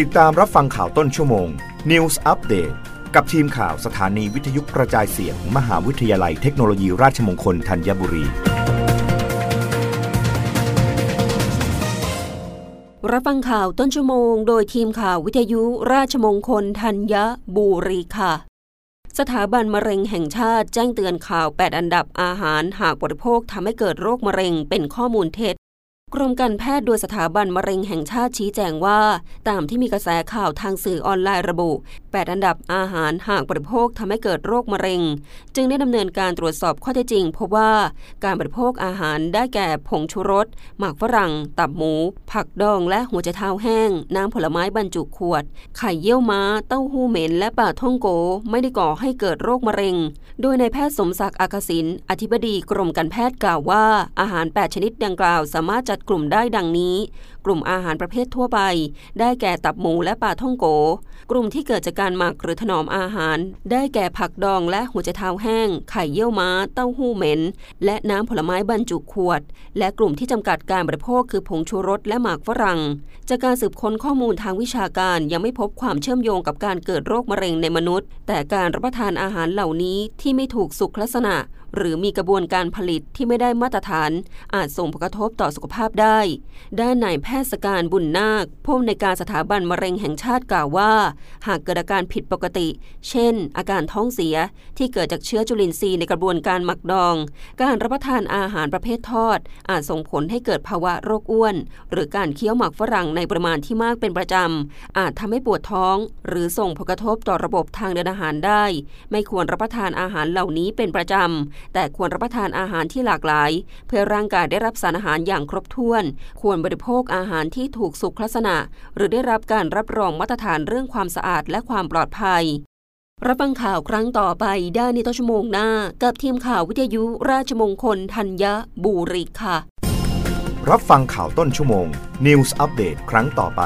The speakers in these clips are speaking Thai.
ติดตามรับฟังข่าวต้นชั่วโมง News Update กับทีมข่าวสถานีวิทยุกระจายเสียงมมหาวิทยาลัยเทคโนโลยีราชมงคลธัญบุรี รับฟังข่าวต้นชั่วโมง โดยทีมข่าววิทยุราชมงคลธัญบุรีค่ะ สถาบันมะเร็งแห่งชาติแจ้งเตือนข่าว 8 อันดับอาหารหากบริโภคทำให้เกิดโรคมะเร็งเป็นข้อมูลเท็จ กรมการแพทย์โดยสถาบันมะเร็งแห่งชาติชี้แจงว่า ตามที่มีกระแสข่าวทางสื่อออนไลน์ระบุ 8 อันดับอาหารหากบริโภคทำให้เกิดโรคมะเร็ง จึงได้ดำเนินการตรวจสอบข้อเท็จจริงพบว่าการบริโภคอาหารได้แก่ผงชูรส หมากฝรั่ง ตับหมู ผักดองและหัวใจเท้าแห้ง น้ำผลไม้บรรจุขวด ไข่เยี่ยวม้า เต้าหู้เหม็น และปลาท่องโก ไม่ได้ก่อให้เกิดโรคมะเร็ง โดยนายแพทย์สมศักดิ์อากสินอธิบดีกรมการแพทย์กล่าวว่า อาหาร 8 ชนิดดังกล่าวสามารถจัดกลุ่มได้ดังนี้ กลุ่มอาหารประเภททั่วไป ได้แก่ตับหมูและปลาท่องโก กลุ่มที่เกิดจากการหมักหรือถนอมอาหาร ได้แก่ผักดองและหัวใจเท้าแห้ง ไข่เยี่ยวม้า เต้าหู้เหม็น และน้ำผลไม้บรรจุขวด และกลุ่มที่จำกัดการบริโภคคือผงชูรสและหมากฝรั่ง จากการสืบค้นข้อมูลทางวิชาการยังไม่พบความเชื่อมโยงกับการเกิดโรคมะเร็งในมนุษย์ แต่การรับประทานอาหารเหล่านี้ที่ไม่ถูกสุขลักษณะ หรือมีกระบวนการผลิตที่ไม่ได้มาตรฐาน อาจส่งผลกระทบต่อสุขภาพได้ ด้านนายแพทย์สการบุญนาคผู้อำนวยการสถาบันมะเร็งแห่งชาติกล่าวว่า หากเกิดอาการผิดปกติ เช่น อาการท้องเสียที่เกิดจากเชื้อจุลินทรีย์ในกระบวนการหมักดอง การรับประทานอาหารประเภททอด อาจส่งผลให้เกิดภาวะโรคอ้วน หรือการเคี้ยวหมักฝรั่งในปริมาณที่มากเป็นประจำ อาจทำให้ปวดท้อง หรือส่งผลกระทบต่อระบบทางเดินอาหารได้ ไม่ควรรับประทานอาหารเหล่านี้เป็นประจำ แต่ควรรับประทานอาหารที่หลากหลาย เพื่อร่างกายได้รับสารอาหารอย่างครบถ้วถ้วน ควรบริโภคอาหารที่ถูกสุขลักษณะ หรือได้รับการรับรองมาตรฐานเรื่องความสะอาดและความปลอดภัย รับฟังข่าวครั้งต่อไปได้ในต้นชั่วโมงหน้า กับทีมข่าววิทยุราชมงคลธัญบุรีค่ะ รับฟังข่าวต้นชั่วโมง News อัปเดตครั้งต่อไป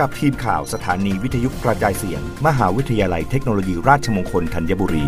กับทีมข่าวสถานีวิทยุกระจายเสียง มหาวิทยาลัยเทคโนโลยีราชมงคลธัญบุรี